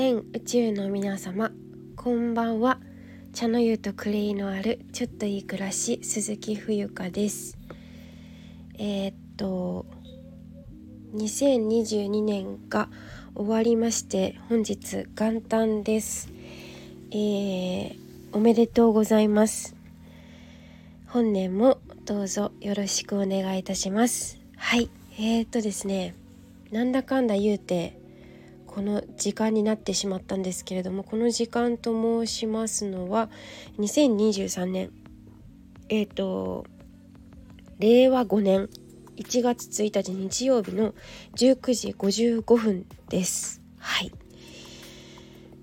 全宇宙の皆様こんばんは。茶の湯とクレイのあるちょっといい暮らし鈴木冬香です。えー、っと2022年が終わりまして本日元旦です。えー、おめでとうございます。本年もどうぞよろしくお願いいたします。はいえー、っとですねなんだかんだ言うてこの時間になってしまったんですけれどもこの時間と申しますのは2023年えっ、ー、と令和5年1月1日日曜日の19時55分です。はい。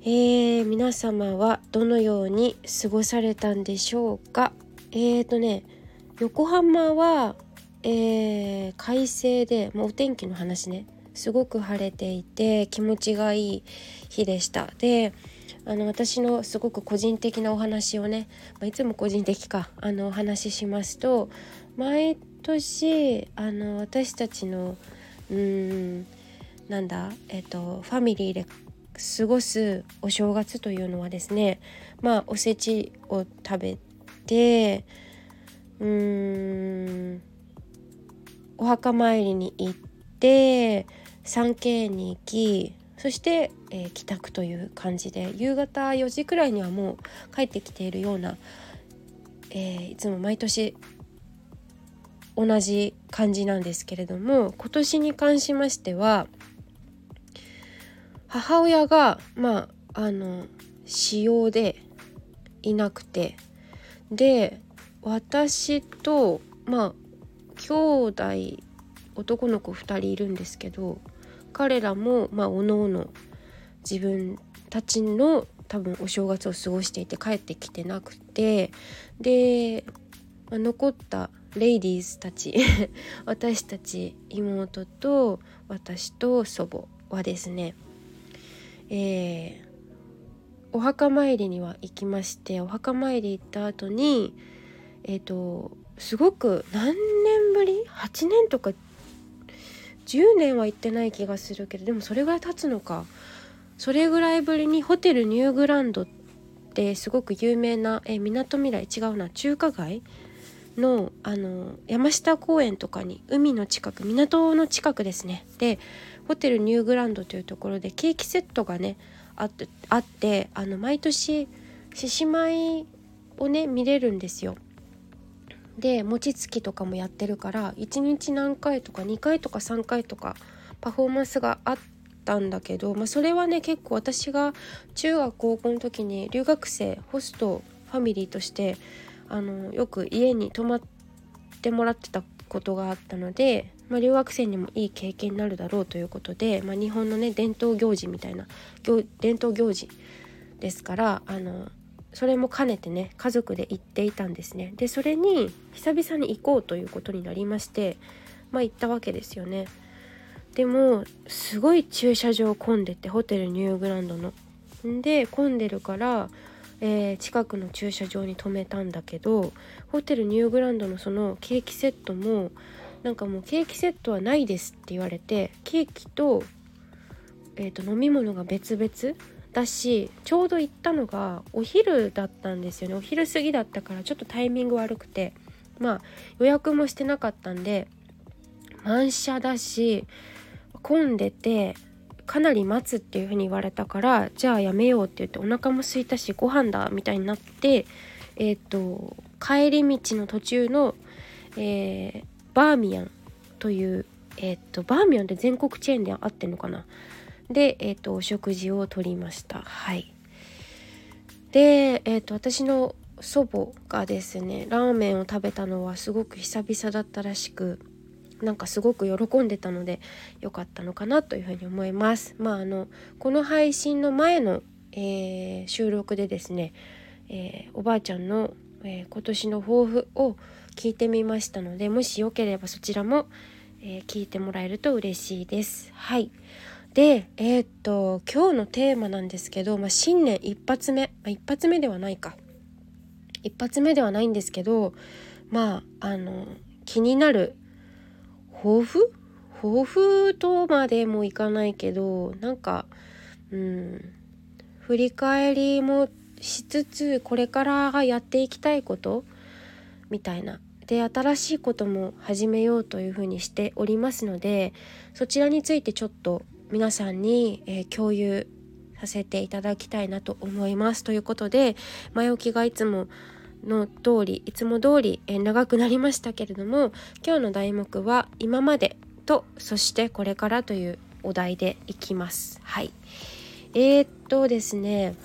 えー、皆様はどのように過ごされたんでしょうか？えーとね横浜は、えー、快晴で、まあ、お天気の話ねすごく晴れていて気持ちがいい日でした。であの私のすごく個人的なお話をね、まあ、いつも個人的かあのお話ししますと毎年あの私たちのうんなんだえっとファミリーで過ごすお正月というのはですねまあおせちを食べてうーんお墓参りに行って 3K に行きそして、えー、帰宅という感じで夕方4時くらいにはもう帰ってきているような、えー、いつも毎年同じ感じなんですけれども今年に関しましては母親がまああの使用でいなくてで私とまあ兄弟男の子2人いるんですけど彼らもまあおのおの自分たちの多分お正月を過ごしていて帰ってきてなくてで、まあ、残ったレイディーズたち 私たち妹と私と祖母はですねえー、お墓参りには行きましてお墓参り行った後にえっ、ー、とすごく何年ぶり？8年とか10年は行ってない気がするけどでもそれぐらい経つのかそれぐらいぶりにホテルニューグランドってすごく有名なえみなとみらい違うな中華街のあの山下公園とかに海の近く港の近くですねでホテルニューグランドというところでケーキセットがねあってあってあの毎年獅子舞をね見れるんですよ。で餅つきとかもやってるから1日何回とか2回とか3回とかパフォーマンスがあったんだけど、まあ、それはね結構私が中学高校の時に留学生ホストファミリーとしてあのよく家に泊まってもらってたことがあったので、まあ、留学生にもいい経験になるだろうということで、まあ、日本のね伝統行事みたいな伝統行事ですからあのそれも兼ねてね家族で行っていたんですね。でそれに久々に行こうということになりましてまあ行ったわけですよね。でもすごい駐車場混んでてホテルニューグランドの。で混んでるから、えー、近くの駐車場に止めたんだけどホテルニューグランドのそのケーキセットもなんかもうケーキセットはないですって言われてケーキと,、えーと飲み物が別々だしちょうど行ったのがお昼だったんですよね。お昼過ぎだったからちょっとタイミング悪くてまあ予約もしてなかったんで満車だし混んでてかなり待つっていう風に言われたからじゃあやめようって言ってお腹も空いたしご飯だみたいになってえっ、ー、と帰り道の途中の、えー、バーミヤンというえっ、ー、とバーミヤンって全国チェーンであってんのかなで、えーと、お食事をとりました。はい。で、えーと、私の祖母がですねラーメンを食べたのはすごく久々だったらしくなんかすごく喜んでたので良かったのかなというふうに思います。まああのこの配信の前の、えー、収録でですね、えー、おばあちゃんの、えー、今年の抱負を聞いてみましたのでもしよければそちらも、え聞いてもらえると嬉しいです。はい。でえー、っと今日のテーマなんですけど、まあ、新年一発目、まあ、一発目ではないか。一発目ではないんですけどまああの気になる抱負？抱負とまでもいかないけどなんかうん振り返りもしつつこれからやっていきたいこと？みたいな。で新しいことも始めようというふうにしておりますのでそちらについてちょっと皆さんに、えー、共有させていただきたいなと思います。ということで前置きがいつもの通りいつも通り、えー、長くなりましたけれども今日の題目は「今まで」と「そしてこれから」というお題でいきます。はいえー、っとですね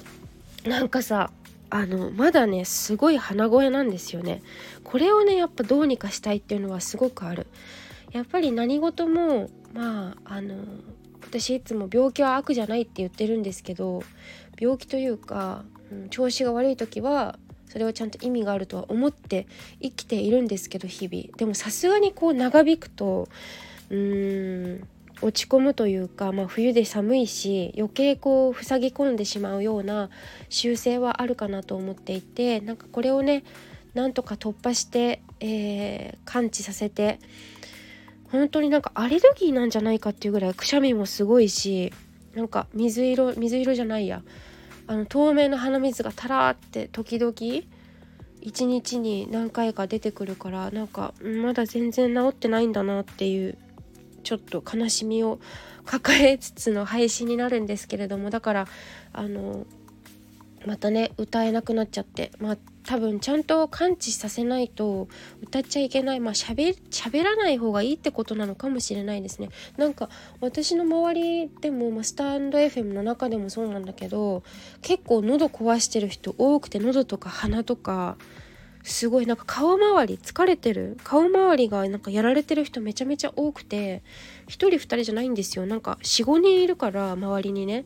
なんかさあのまだねすごい鼻声なんですよねこれをねやっぱどうにかしたいっていうのはすごくあるやっぱり何事もまああの私いつも病気は悪じゃないって言ってるんですけど病気というか、うん、調子が悪い時はそれはちゃんと意味があるとは思って生きているんですけど日々。でもさすがにこう長引くとうーん落ち込むというか、まあ、冬で寒いし余計こう塞ぎ込んでしまうような習性はあるかなと思っていてなんかこれをねなんとか突破して、えー、感知させて本当になんかアレルギーなんじゃないかっていうぐらいくしゃみもすごいしなんか水色水色じゃないや。あの透明な鼻水がたらって時々一日に何回か出てくるからなんかまだ全然治ってないんだなっていうちょっと悲しみを抱えつつの配信になるんですけれどもだからあのまたね歌えなくなっちゃって。まあ多分ちゃんと感知させないと歌っちゃいけない。まあしゃべらない方がいいってことなのかもしれないですね。なんか私の周りでも、まあ、スタンド FM の中でもそうなんだけど結構喉壊してる人多くて喉とか鼻とかすごいなんか顔周り疲れてる。顔周りがなんかやられてる人めちゃめちゃ多くて1人2人じゃないんですよ。なんか45人いるから周りにね。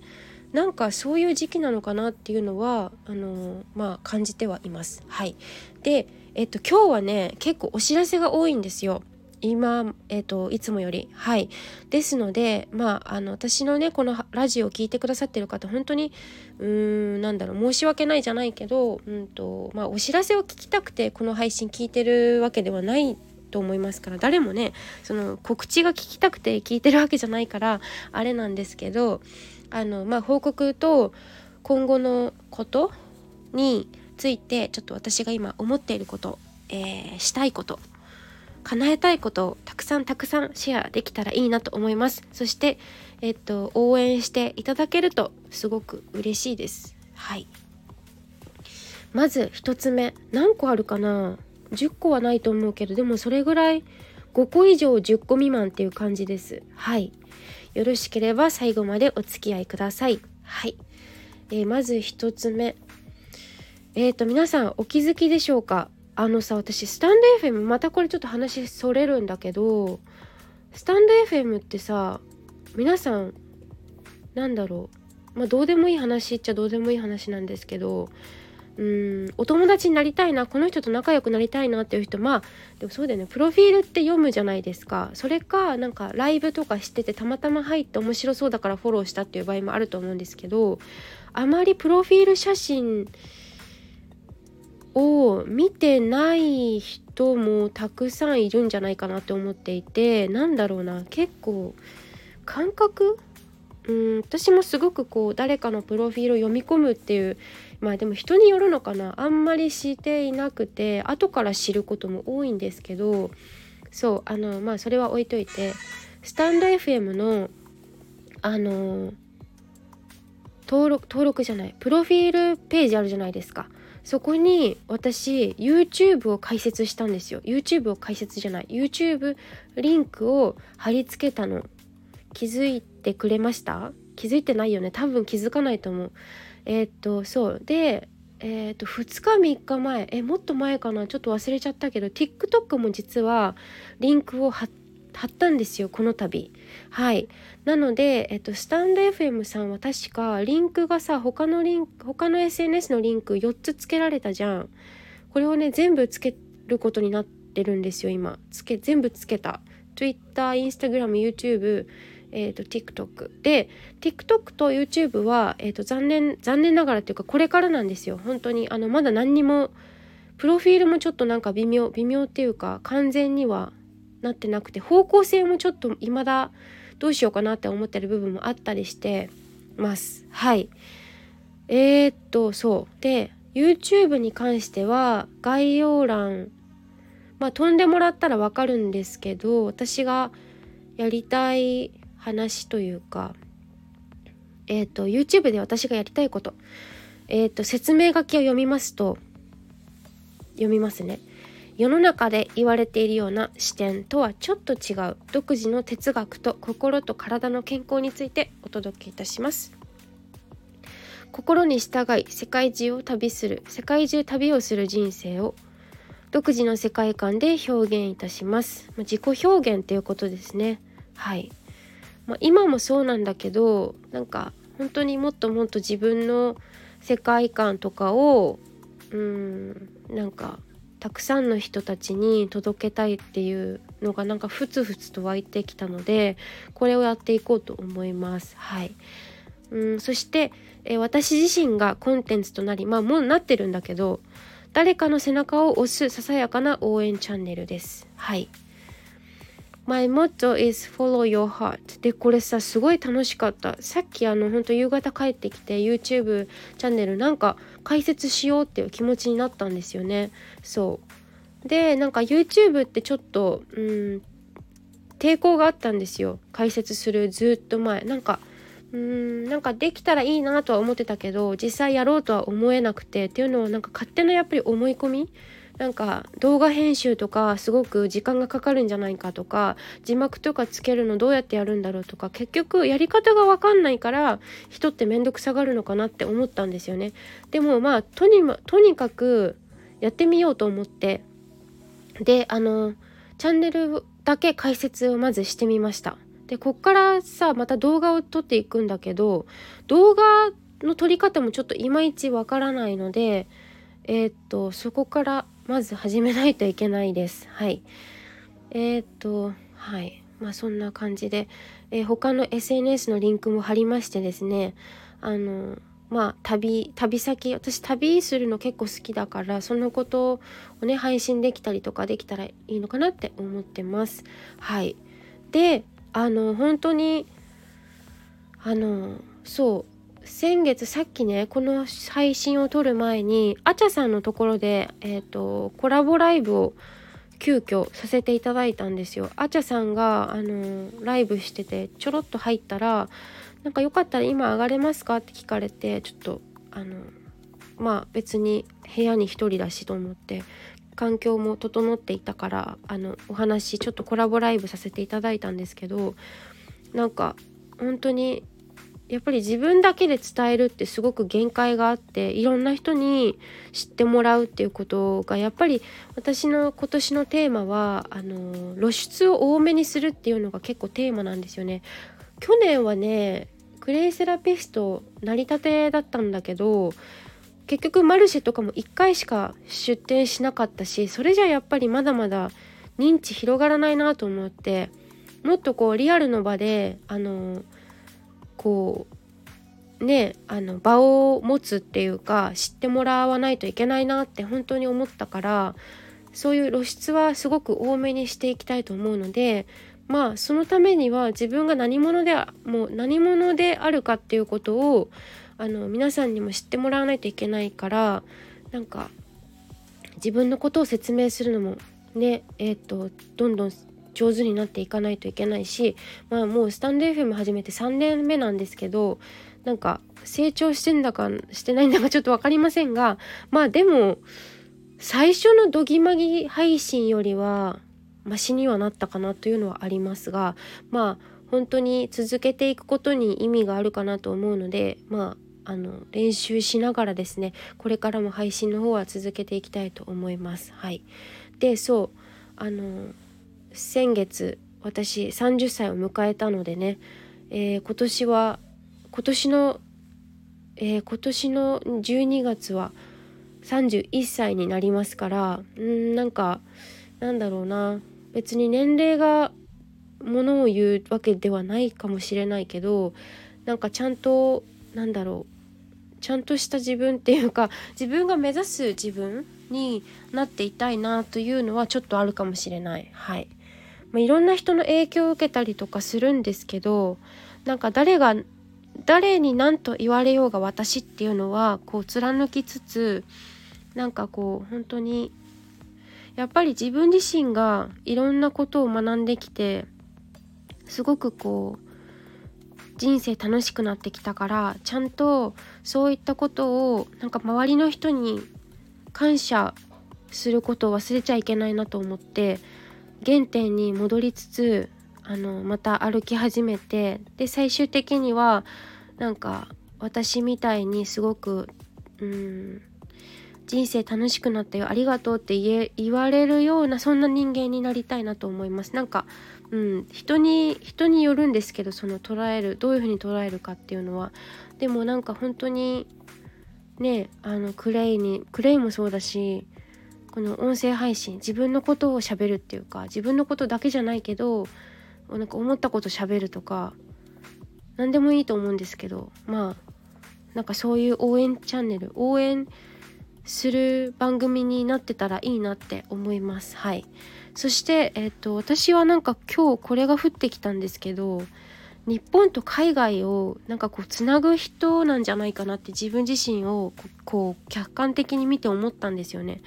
なんかそういう時期なのかなっていうのはあのまあ感じてはいます。はい。でえっと今日はね結構お知らせが多いんですよ。今、えーと、いつもより。はい。ですのでまああの私のねこのラジオを聴いてくださってる方本当にうーんなんだろう申し訳ないじゃないけど、うんとまあ、お知らせを聞きたくてこの配信聞いてるわけではないと思いますから誰もねその告知が聞きたくて聞いてるわけじゃないからあれなんですけどあの、まあ、報告と今後のことについてちょっと私が今思っていること、えー、したいこと叶えたいことをたくさんたくさんシェアできたらいいなと思います。そしてえっと応援していただけるとすごく嬉しいです。はい。まず1つ目何個あるかな？10個はないと思うけどでもそれぐらい5個以上10個未満っていう感じです。はい。よろしければ最後までお付き合いください。はい、えー、まず1つ目。えっ、ー、と皆さんお気づきでしょうか？あのさ私スタンド FM またこれちょっと話それるんだけどスタンド FM ってさ皆さんなんだろう？まあどうでもいい話っちゃどうでもいい話なんですけどうんお友達になりたいなこの人と仲良くなりたいなっていう人まあでもそうだよね。プロフィールって読むじゃないですか。それかなんかライブとかしててたまたま入って面白そうだからフォローしたっていう場合もあると思うんですけどあまりプロフィール写真を見てない人もたくさんいるんじゃないかなって思っていてなんだろうな。結構感覚うん私もすごくこう誰かのプロフィールを読み込むっていうまあでも人によるのかな。あんまりしていなくて後から知ることも多いんですけどそうあのまあそれは置いといてスタンド FM のあの登録登録じゃないプロフィールページあるじゃないですか。そこに私 YouTube を開設したんですよ。YouTube を開設じゃない YouTube リンクを貼り付けたの。気づいててくれました？気づいてないよね？多分気づかないと思う。えー、っとそう。でえー、っと2日3日前。えもっと前かな？ちょっと忘れちゃったけど TikTok も実はリンクを貼ったんですよこの度。はい。なので、えっと、スタンド FM さんは確かリンクがさ他のリンク他の SNS のリンク4つつけられたじゃん。これをね全部つけることになってるんですよ今。つけ全部つけた。Twitter、Instagram、YouTube えーと、TikTok で TikTok と YouTube は、えーと、残念残念ながらっていうかこれからなんですよ。本当にあのまだ何にもプロフィールもちょっとなんか微妙微妙っていうか完全にはなってなくて方向性もちょっと未だ。だどうしようかなって思ってる部分もあったりしてます。はい。えー、っとそう。で YouTube に関しては概要欄まあ飛んでもらったらわかるんですけど私がやりたい話というかえっ、と YouTube で私がやりたいことえっ、と説明書きを読みますと読みますね。世の中で言われているような視点とはちょっと違う独自の哲学と心と体の健康についてお届けいたします。心に従い世界中を旅する世界中旅をする人生を独自の世界観で表現いたします、まあ、自己表現っていうことですね。はい、まあ、今もそうなんだけどなんか本当にもっともっと自分の世界観とかをうんなんかたくさんの人たちに届けたいっていうのがなんかふつふつと湧いてきたのでこれをやっていこうと思います。はい、うんそして、え私自身がコンテンツとなりまあもうなってるんだけど誰かの背中を押すささやかな応援チャンネルです。はい My motto is follow your heart. でこれさすごい楽しかった。さっきあのほんと夕方帰ってきて YouTube チャンネルなんか解説しようっていう気持ちになったんですよね。そう。でなんか YouTube ってちょっとうん抵抗があったんですよ。解説するずっと前。なんかうーんなんかできたらいいなとは思ってたけど実際やろうとは思えなくてっていうのはなんか勝手なやっぱり思い込みなんか動画編集とかすごく時間がかかるんじゃないかとか字幕とかつけるのどうやってやるんだろうとか結局やり方が分かんないから人って面倒くさがるのかなって思ったんですよね。でもまあとにとにかくやってみようと思ってであのチャンネルだけ解説をまずしてみました。でこっからさまた動画を撮っていくんだけど動画の撮り方もちょっといまいちわからないのでえー、っとそこからまず始めないといけないです。はい。えー、っと、はい。まあそんな感じで、えー、他の SNS のリンクも貼りましてですね、あの、まあ旅、旅先、私旅するの結構好きだから、そのことをね、配信できたりとかできたらいいのかなって思ってます。はい。で、あの、本当に、あの、そう、先月さっきねこの配信を撮る前にあちゃさんのところで、えーと、コラボライブを急遽させていただいたんですよ。あちゃさんがあのライブしててちょろっと入ったら「なんかよかったら今上がれますか?」って聞かれてちょっとあのまあ別に部屋に1人だしと思って環境も整っていたからあのお話ちょっとコラボライブさせていただいたんですけどなんか本当にやっぱり自分だけで伝えるってすごく限界があっていろんな人に知ってもらうっていうことがやっぱり私の今年のテーマはあの露出を多めにするっていうのが結構テーマなんですよね。去年はねクレイセラピスト成り立てだったんだけど結局マルシェとかも1回しか出店しなかったしそれじゃやっぱりまだまだ認知広がらないなと思ってもっとこうリアルの場であのこうねあの場を持つっていうか知ってもらわないといけないなって本当に思ったからそういう露出はすごく多めにしていきたいと思うのでまあそのためには自分が何者でもう何者であるかっていうことをあの皆さんにも知ってもらわないといけないからなんか自分のことを説明するのもねえっ、ー、とどんどん上手になっていかないといけないしまあもうスタンド FM 始めて3年目なんですけどなんか成長してんだかしてないんだか ちょっと分かりませんがまあでも最初のどぎまぎ配信よりはマシにはなったかなというのはありますがまあ本当に続けていくことに意味があるかなと思うのでまああの練習しながらですねこれからも配信の方は続けていきたいと思います。はい、でそうあの先月私30歳を迎えたのでね、えー、今年は今年の、えー、今年の12月は31歳になりますからんなんかなんだろうな。別に年齢がものを言うわけではないかもしれないけどなんかちゃんとなんだろう。ちゃんとした自分っていうか自分が目指す自分になっていたいなというのはちょっとあるかもしれない。はい。まあ、いろんな人の影響を受けたりとかするんですけどなんか誰が誰に何と言われようが私っていうのはこう貫きつつなんかこう本当にやっぱり自分自身がいろんなことを学んできてすごくこう人生楽しくなってきたからちゃんとそういったことをなんか周りの人に感謝することを忘れちゃいけないなと思って原点に戻りつつあのまた歩き始めてで最終的にはなんか私みたいにすごくうん人生楽しくなったよありがとうって言え言われるようなそんな人間になりたいなと思います。なんかうん人に人によるんですけどその捉えるどういうふうに捉えるかっていうのは。でもなんか本当にねあのクレイにクレイもそうだしこの音声配信自分のことをしゃべるっていうか自分のことだけじゃないけどなんか思ったことしゃべるとか何でもいいと思うんですけどまあなんかそういう応援チャンネル応援する番組になってたらいいなって思います。はい。そしてえっ、と私はなんか今日これが降ってきたんですけど日本と海外をなんかこうつなぐ人なんじゃないかなって自分自身をこう客観的に見て思ったんですよね。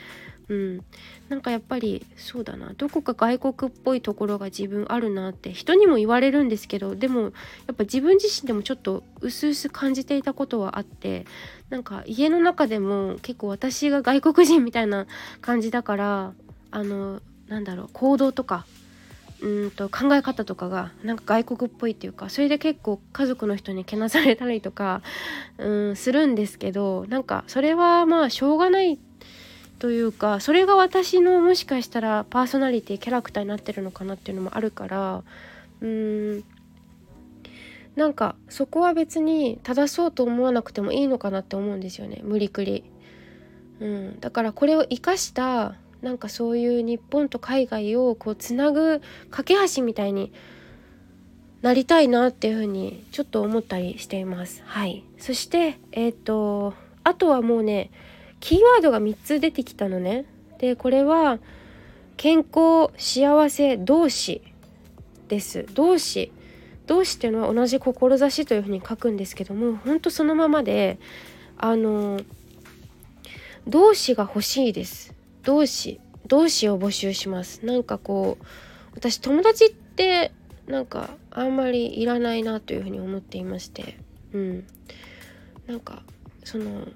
うん、なんかやっぱりそうだな。どこか外国っぽいところが自分あるなって人にも言われるんですけどでもやっぱ自分自身でもちょっと薄々感じていたことはあってなんか家の中でも結構私が外国人みたいな感じだからあのなんだろう行動とかうんと考え方とかがなんか外国っぽいっていうかそれで結構家族の人にけなされたりとかうんするんですけどなんかそれはまあしょうがないというかそれが私のもしかしたらパーソナリティキャラクターになってるのかなっていうのもあるからうーんなんかそこは別に正そうと思わなくてもいいのかなって思うんですよね無理くり。うん、だからこれを生かしたなんかそういう日本と海外をこうつなぐ架け橋みたいになりたいなっていうふうにちょっと思ったりしています。はい、そしてえっ、ー、とあとはもうねキーワードが3つ出てきたのね。でこれは健康幸せ同志です。同志。同志っていうのは同じ志というふうに書くんですけどもほんとそのままであの同志が欲しいです。同志。同志を募集します。なんかこう私友達ってなんかあんまりいらないなというふうに思っていまして。うん。なんかその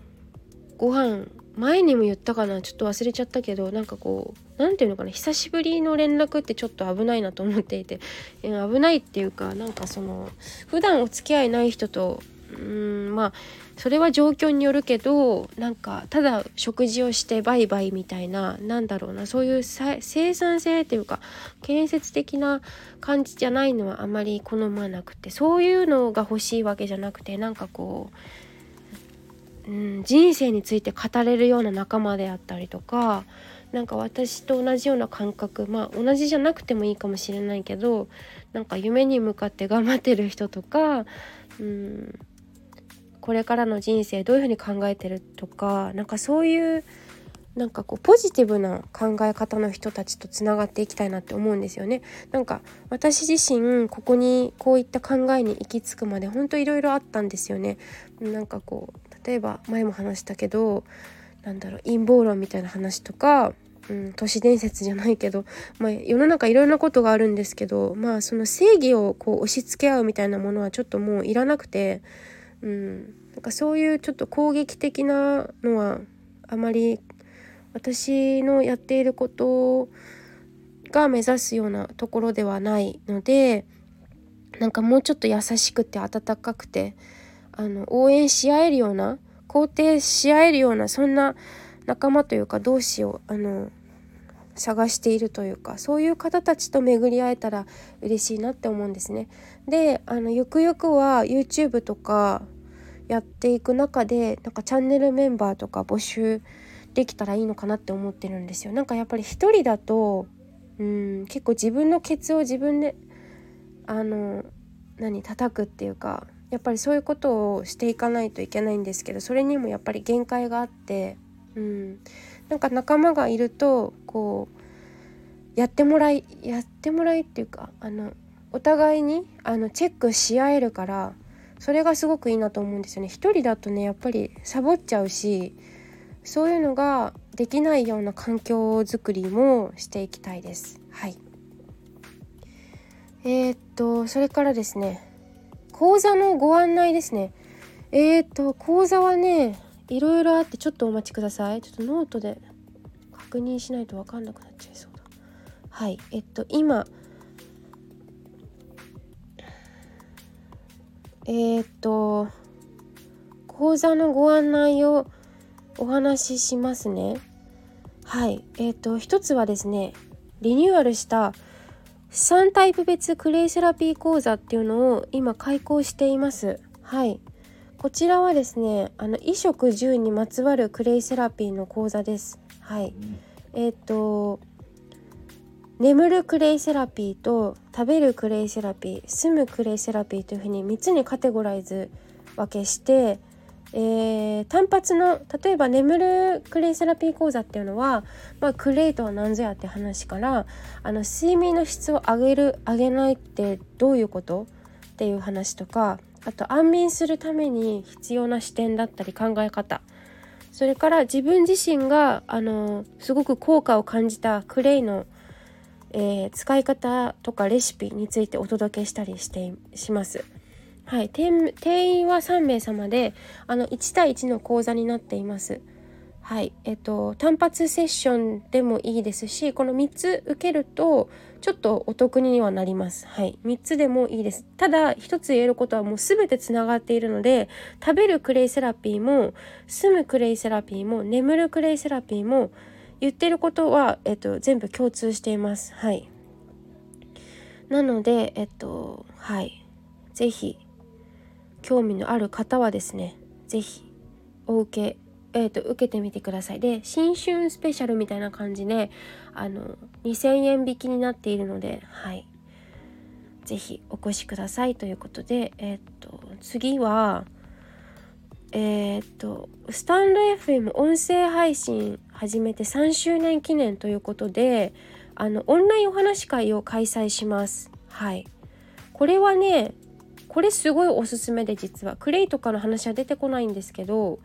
ご飯前にも言ったかなちょっと忘れちゃったけどなんかこう何て言うのかな久しぶりの連絡ってちょっと危ないなと思っていて危ないっていうかなんかその普段お付き合いない人とうんまあそれは状況によるけどなんかただ食事をしてバイバイみたいななんだろうなそういう生産性っていうか建設的な感じじゃないのはあまり好まなくてそういうのが欲しいわけじゃなくてなんかこううん、人生について語れるような仲間であったりとかなんか私と同じような感覚まあ同じじゃなくてもいいかもしれないけどなんか夢に向かって頑張ってる人とか、うん、これからの人生どういうふうに考えてるとかなんかそういうなんかこうポジティブな考え方の人たちとつながっていきたいなって思うんですよね。なんか私自身ここにこういった考えに行き着くまで本当いろいろあったんですよね。なんかこう例えば前も話したけどなんだろう陰謀論みたいな話とか、うん、都市伝説じゃないけど、まあ、世の中いろんなことがあるんですけどまあその正義をこう押し付け合うみたいなものはちょっともういらなくて、うん、なんかそういうちょっと攻撃的なのはあまり私のやっていることが目指すようなところではないのでなんかもうちょっと優しくて温かくてあの応援し合えるような肯定し合えるようなそんな仲間というか同士をあの探しているというかそういう方たちと巡り会えたら嬉しいなって思うんですね。であのゆくゆくは YouTube とかやっていく中でなんかチャンネルメンバーとか募集してできたらいいのかなって思ってるんですよ。なんかやっぱり一人だとうん結構自分のケツを自分であの何叩くっていうかやっぱりそういうことをしていかないといけないんですけどそれにもやっぱり限界があって、うん、なんか仲間がいるとこうやってもらいやってもらいっていうかあのお互いにあのチェックし合えるからそれがすごくいいなと思うんですよね一人だとねやっぱりサボっちゃうしそういうのができないような環境づくりもしていきたいです。はい。えー、っとそれからですね講座のご案内ですね。えー、っと講座はねいろいろあってちょっとお待ちください。ちょっとノートで確認しないと分かんなくなっちゃいそうだ。はい。えっと今えー、っと講座のご案内をお話ししますね。はい。えー、っと一つはですねリニューアルした3タイプ別クレイセラピー講座っていうのを今開講しています。はい。こちらはですねあの衣食住にまつわるクレイセラピーの講座です。はい。えっ、と眠るクレイセラピーと食べるクレイセラピー住むクレイセラピーというふうに3つにカテゴライズ分けしてえー、単発の例えば眠るクレイセラピー講座っていうのは、まあ、クレイとは何ぞやって話からあの睡眠の質を上げる上げないってどういうこと？っていう話とかあと安眠するために必要な視点だったり考え方それから自分自身があのすごく効果を感じたクレイの、えー、使い方とかレシピについてお届けしたりしてします。はい、定員は3名様であの1対1の講座になっています。はいえっと、単発セッションでもいいですしこの3つ受けるとちょっとお得にはなります。はい、3つでもいいです。ただ1つ言えることはもう全てつながっているので食べるクレイセラピーも住むクレイセラピーも眠るクレイセラピーも言ってることは、えっと、全部共通しています。はい、なので、えっと、はい、ぜひ興味のある方はですね是非お受けえーと、受けてみてください。で新春スペシャルみたいな感じであの2,000円引きになっているのではい是非お越しくださいということでえっ、ー、と次はえっ、ー、とスタンド FM 音声配信始めて3周年記念ということであのオンラインお話会を開催します。はいこれはねこれすごいおすすめで実はクレイとかの話は出てこないんですけど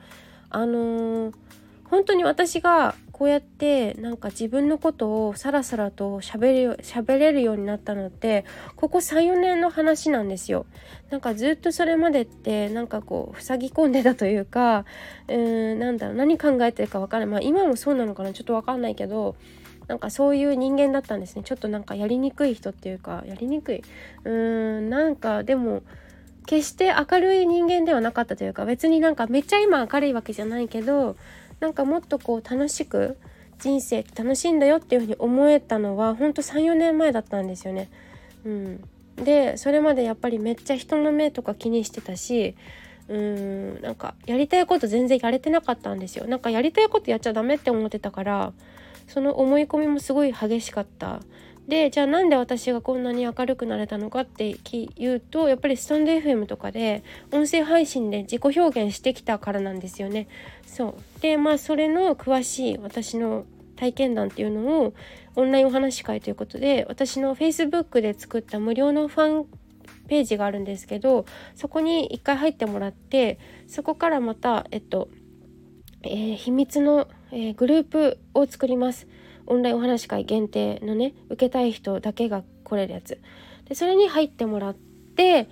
あのー、本当に私がこうやってなんか自分のことをさらさらと喋れれるようになったのってここ34年の話なんですよ。なんかずっとそれまでってなんかこう塞ぎ込んでたというかうーんなんだろう何考えてるか分からないまあ今もそうなのかなちょっと分かんないけどなんかそういう人間だったんですねちょっとなんかやりにくい人っていうかやりにくいうーんなんかでも決して明るい人間ではなかったというか別になんかめっちゃ今明るいわけじゃないけどなんかもっとこう楽しく人生って楽しいんだよっていうふうに思えたのはほんと34年前だったんですよね。うん、でそれまでやっぱりめっちゃ人の目とか気にしてたしうーんなんかやりたいこと全然やれてなかったんですよ。なんかやりたいことやっちゃダメって思ってたからその思い込みもすごい激しかったでじゃあなんで私がこんなに明るくなれたのかって言うとやっぱりスタンド FM とかで音声配信で自己表現してきたからなんですよね。そうでまあそれの詳しい私の体験談っていうのをオンラインお話し会ということで私の Facebook で作った無料のファンページがあるんですけどそこに一回入ってもらってそこからまたえっと、えー、秘密の、えー、グループを作ります。オンラインお話会限定のね受けたい人だけが来れるやつでそれに入ってもらって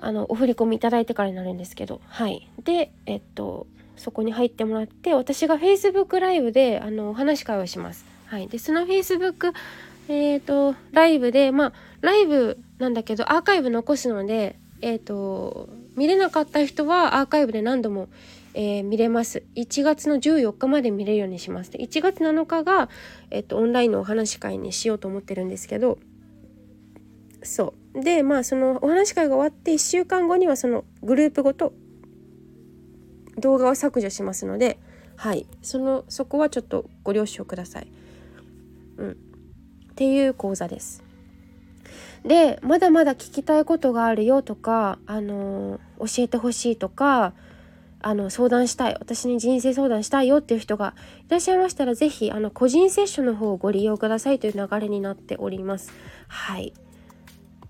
あのお振り込みいただいてからになるんですけどはいでえっとそこに入ってもらって私が Facebook ライブであのお話会をします。はい、でその Facebook えーと、ライブでまあライブなんだけどアーカイブ残すので、えーと見れなかった人はアーカイブで何度もえー、見れます。1月の14日まで見れるようにします。1月7日が、えっと、オンラインのお話会にしようと思ってるんですけどそう。でまあそのお話会が終わって1週間後にはそのグループごと動画を削除しますのではい。そのそこはちょっとご了承ください。うん、っていう講座です。でまだまだ聞きたいことがあるよとか、あのー、教えてほしいとかあの相談したい。私に人生相談したいよっていう人がいらっしゃいましたら是非あの個人セッションの方をご利用くださいという流れになっております。はい。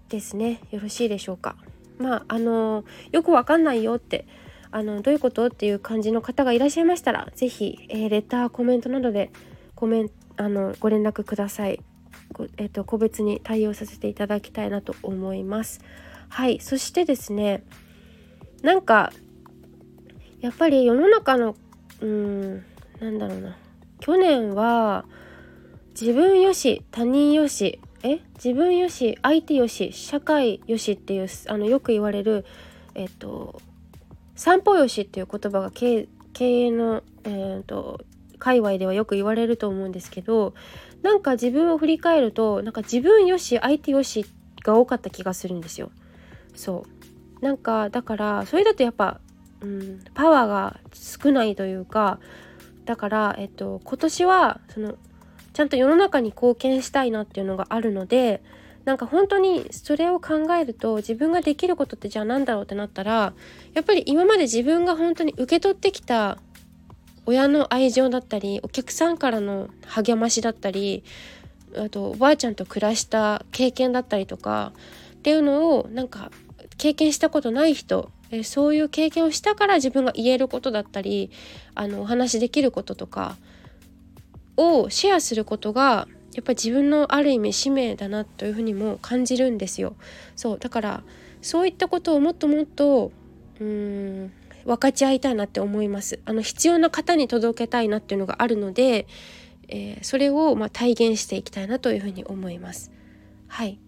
ですね。よろしいでしょうか。まああのよくわかんないよってあのどういうことっていう感じの方がいらっしゃいましたら是非、えー、レターコメントなどでコメンあのご連絡ください。えーと、個別に対応させていただきたいなと思います。はい。そしてですねなんかやっぱり世の中のうんなんだろうな。去年は自分よし他人よしえ？自分よし相手よし社会よしっていうあのよく言われるえっと散歩よしっていう言葉が経営の、えーと、界隈ではよく言われると思うんですけどなんか自分を振り返るとなんか自分よし相手よしが多かった気がするんですよ。そう。なんかだからそれだとやっぱ、うん、パワーが少ないというかだから、えっと、今年はそのちゃんと世の中に貢献したいなっていうのがあるのでなんか本当にそれを考えると自分ができることってじゃあ何だろうってなったらやっぱり今まで自分が本当に受け取ってきた親の愛情だったりお客さんからの励ましだったりあとおばあちゃんと暮らした経験だったりとかっていうのをなんか経験したことない人えそういう経験をしたから自分が言えることだったりあのお話しできることとかをシェアすることがやっぱり自分のある意味使命だなというふうにも感じるんですよ。そうだからそういったことをもっともっとうーん分かち合いたいなって思います。あの必要な方に届けたいなっていうのがあるので、えー、それをま体現していきたいなというふうに思います。はい。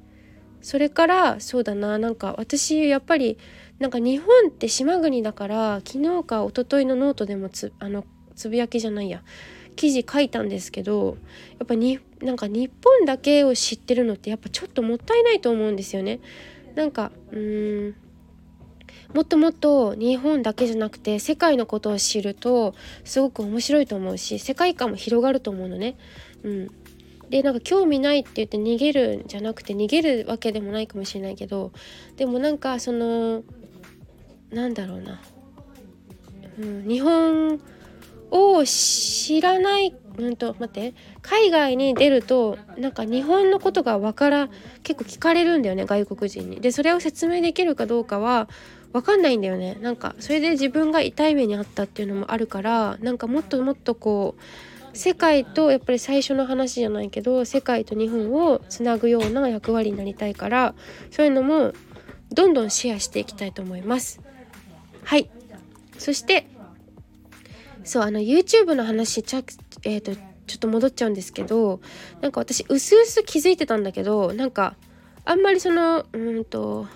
それからそうだななんか私やっぱりなんか日本って島国だから昨日か一昨日のノートでもつあのつぶやきじゃないや記事書いたんですけどやっぱになんか日本だけを知ってるのってやっぱちょっともったいないと思うんですよね。なんかうーんもっともっと日本だけじゃなくて世界のことを知るとすごく面白いと思うし世界観も広がると思うのね。うん、でなんか興味ないって言って逃げるんじゃなくて逃げるわけでもないかもしれないけどでもなんかそのなんだろうな、うん、日本を知らないうんと待って海外に出るとなんか日本のことがわから結構聞かれるんだよね外国人に。でそれを説明できるかどうかは分かんないんだよねなんかそれで自分が痛い目にあったっていうのもあるからなんかもっともっとこう世界とやっぱり最初の話じゃないけど世界と日本をつなぐような役割になりたいからそういうのもどんどんシェアしていきたいと思います。はいそしてそうあの YouTube の話ちゃ、えーと、ちょっと戻っちゃうんですけどなんか私うすうす気づいてたんだけどなんかあんまりそのうんと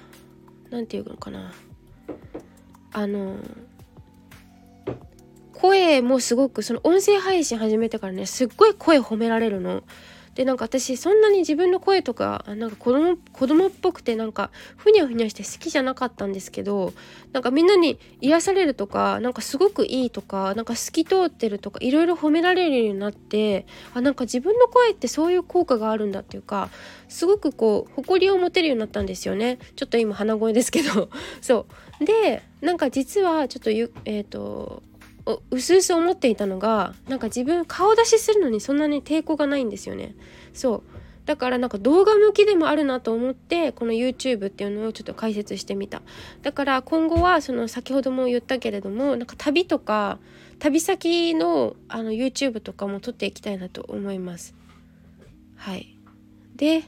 何て言うのかなあの声もすごくその音声配信始めてからねすっごい声褒められるの。でなんか私そんなに自分の声とかなんか子供子供っぽくてなんかふにゃふにゃして好きじゃなかったんですけどなんかみんなに癒されるとかなんかすごくいいとかなんか透き通ってるとかいろいろ褒められるようになってあなんか自分の声ってそういう効果があるんだっていうかすごくこう誇りを持てるようになったんですよね。ちょっと今鼻声ですけど。そう。でなんか実はちょっとゆえっ、ー、とうすうす思っていたのがなんか自分顔出しするのにそんなに抵抗がないんですよね。そう。だからなんか動画向きでもあるなと思ってこの YouTube っていうのをちょっと解説してみた。だから今後はその先ほども言ったけれどもなんか旅とか旅先のあの YouTube とかも撮っていきたいなと思います。はい。で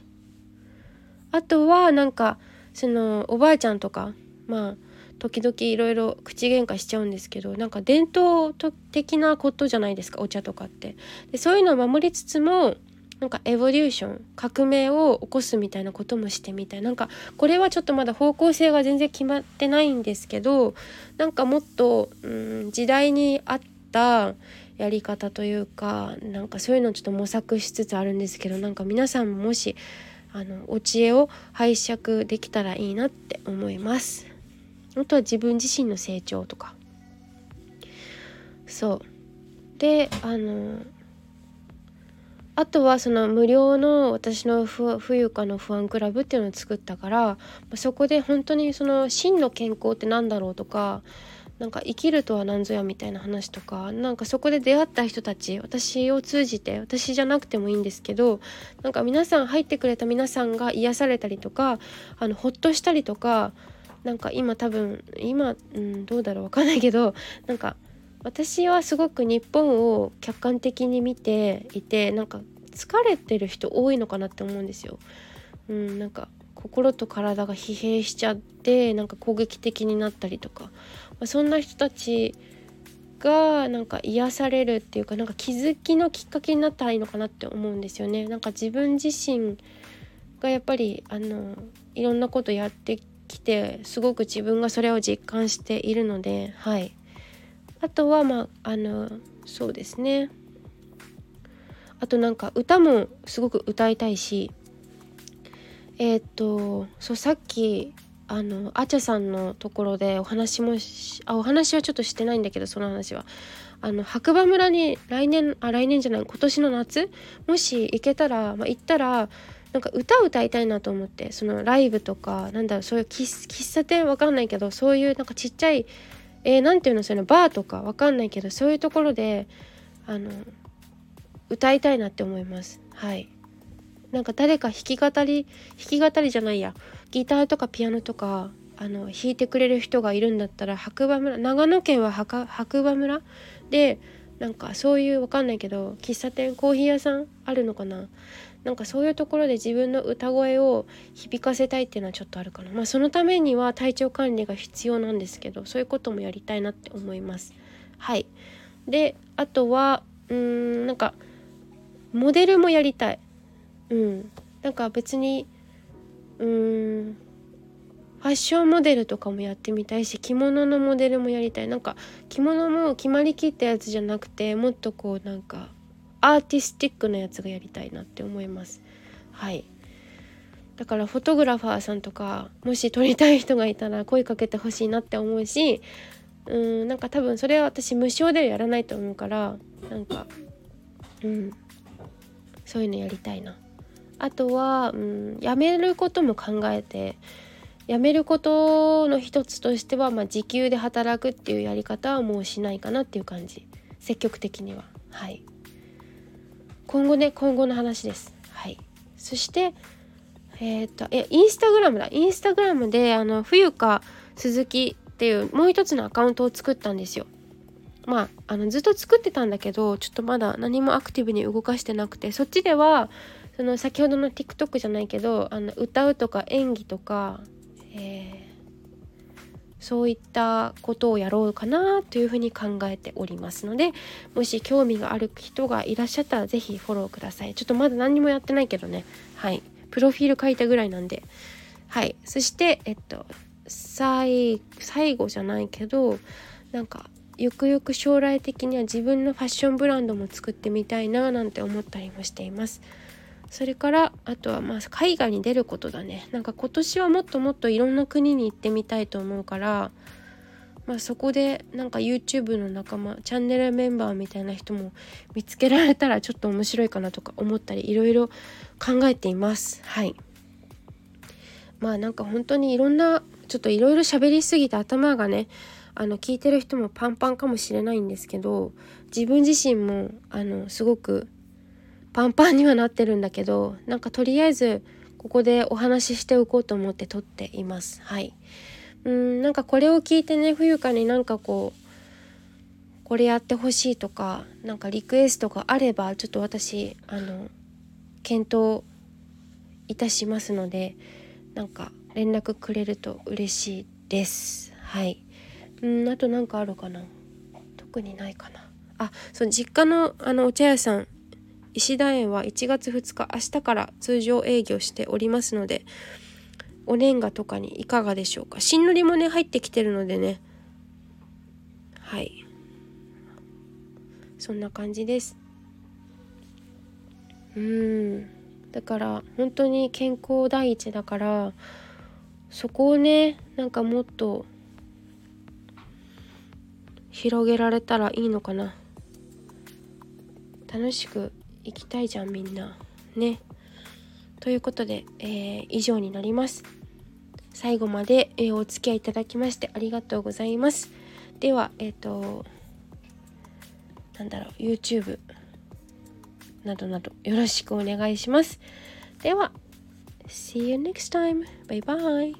あとはなんかそのおばあちゃんとかまあ時々いろいろ口喧嘩しちゃうんですけどなんか伝統的なことじゃないですかお茶とかってでそういうのを守りつつもなんかエボリューション革命を起こすみたいなこともしてみたいなんかこれはちょっとまだ方向性が全然決まってないんですけどなんかもっと、うん、時代に合ったやり方というかなんかそういうのをちょっと模索しつつあるんですけどなんか皆さんももしあのお知恵を拝借できたらいいなって思います。あとは自分自身の成長とか。そう。であのあとはその無料の私の冬香の不安クラブっていうのを作ったからそこで本当にその真の健康って何だろうとかなんか生きるとは何ぞやみたいな話とかなんかそこで出会った人たち私を通じて私じゃなくてもいいんですけどなんか皆さん入ってくれた皆さんが癒されたりとかあのほっとしたりとかなんか今多分今、うん、どうだろう分かんないけどなんか私はすごく日本を客観的に見ていてなんか疲れてる人多いのかなって思うんですよ。うん、なんか心と体が疲弊しちゃってなんか攻撃的になったりとか、まあ、そんな人たちがなんか癒されるっていうかなんか気づきのきっかけになったらいいのかなって思うんですよね。なんか自分自身がやっぱりあのいろんなことやってきてすごく自分がそれを実感しているのではい。あとはまああのそうですね。あとなんか歌もすごく歌いたいしえっ、とそうさっきあのあちゃさんのところでお話もあお話はちょっとしてないんだけどその話は。あの白馬村に来年あ来年じゃない今年の夏もし行けたら、まあ、行ったらなんか歌を歌いたいなと思ってそのライブとかなんだろうそういう喫茶店わかんないけどそういうなんかちっちゃいえー、ていうのそのバーとかわかんないけどそういうところであの歌いたいなって思います。はい。なんか誰か弾き語り弾き語りじゃないやギターとかピアノとかあの弾いてくれる人がいるんだったら白馬村長野県は白馬村でなんかそういうわかんないけど喫茶店コーヒー屋さんあるのかななんかそういうところで自分の歌声を響かせたいっていうのはちょっとあるかな。まあそのためには体調管理が必要なんですけどそういうこともやりたいなって思います。はい。であとはうんなんかモデルもやりたい。うん。なんか別にうーんファッションモデルとかもやってみたいし着物のモデルもやりたい。なんか着物も決まりきったやつじゃなくてもっとこうなんかアーティスティックなやつがやりたいなって思います。はい。だからフォトグラファーさんとかもし撮りたい人がいたら声かけてほしいなって思うしうんなんか多分それは私無償ではやらないと思うからなんかうん。そういうのやりたいな。あとは、うん、やめることも考えて辞めることの一つとしては、まあ、時給で働くっていうやり方はもうしないかなっていう感じ。積極的には。はい。今後ね今後の話です。はい。そしてえっ、とえインスタグラムだ。インスタグラムであの冬か鈴木っていうもう一つのアカウントを作ったんですよ。まああのずっと作ってたんだけどちょっとまだ何もアクティブに動かしてなくてそっちではその先ほどの TikTok じゃないけどあの歌うとか演技とかえー、そういったことをやろうかなというふうに考えておりますのでもし興味がある人がいらっしゃったら是非フォローください。ちょっとまだ何にもやってないけどね。はい。プロフィール書いたぐらいなんで。はい。そしてえっと最後じゃないけどなんかゆくゆく将来的には自分のファッションブランドも作ってみたいななんて思ったりもしています。それからあとはまあ海外に出ることだね。なんか今年はもっともっといろんな国に行ってみたいと思うからまあそこでなんか YouTube の仲間チャンネルメンバーみたいな人も見つけられたらちょっと面白いかなとか思ったりいろいろ考えています。はい。まあなんか本当にいろんなちょっといろいろ喋りすぎて頭がねあの聞いてる人もパンパンかもしれないんですけど自分自身もあのすごくパンパンにはなってるんだけどなんかとりあえずここでお話ししておこうと思って撮っています。はい。うんなんかこれを聞いてね冬香になんかこうこれやってほしいとかなんかリクエストがあればちょっと私あの検討いたしますのでなんか連絡くれると嬉しいです。はい。うんあと何かあるかな。特にないかな。あそう実家のあのお茶屋さん石田園は1月2日明日から通常営業しておりますのでお年賀とかにいかがでしょうか？新のりもね入ってきてるのでね。はい。そんな感じです。うん。だから本当に健康第一だからそこをねなんかもっと広げられたらいいのかな。楽しく行きたいじゃんみんな。ね。ということで、えー、以上になります。最後まで、えー、お付き合いいただきましてありがとうございます。ではえっ、ー、となんだろう YouTube などなどよろしくお願いします。では See you next time. Bye bye.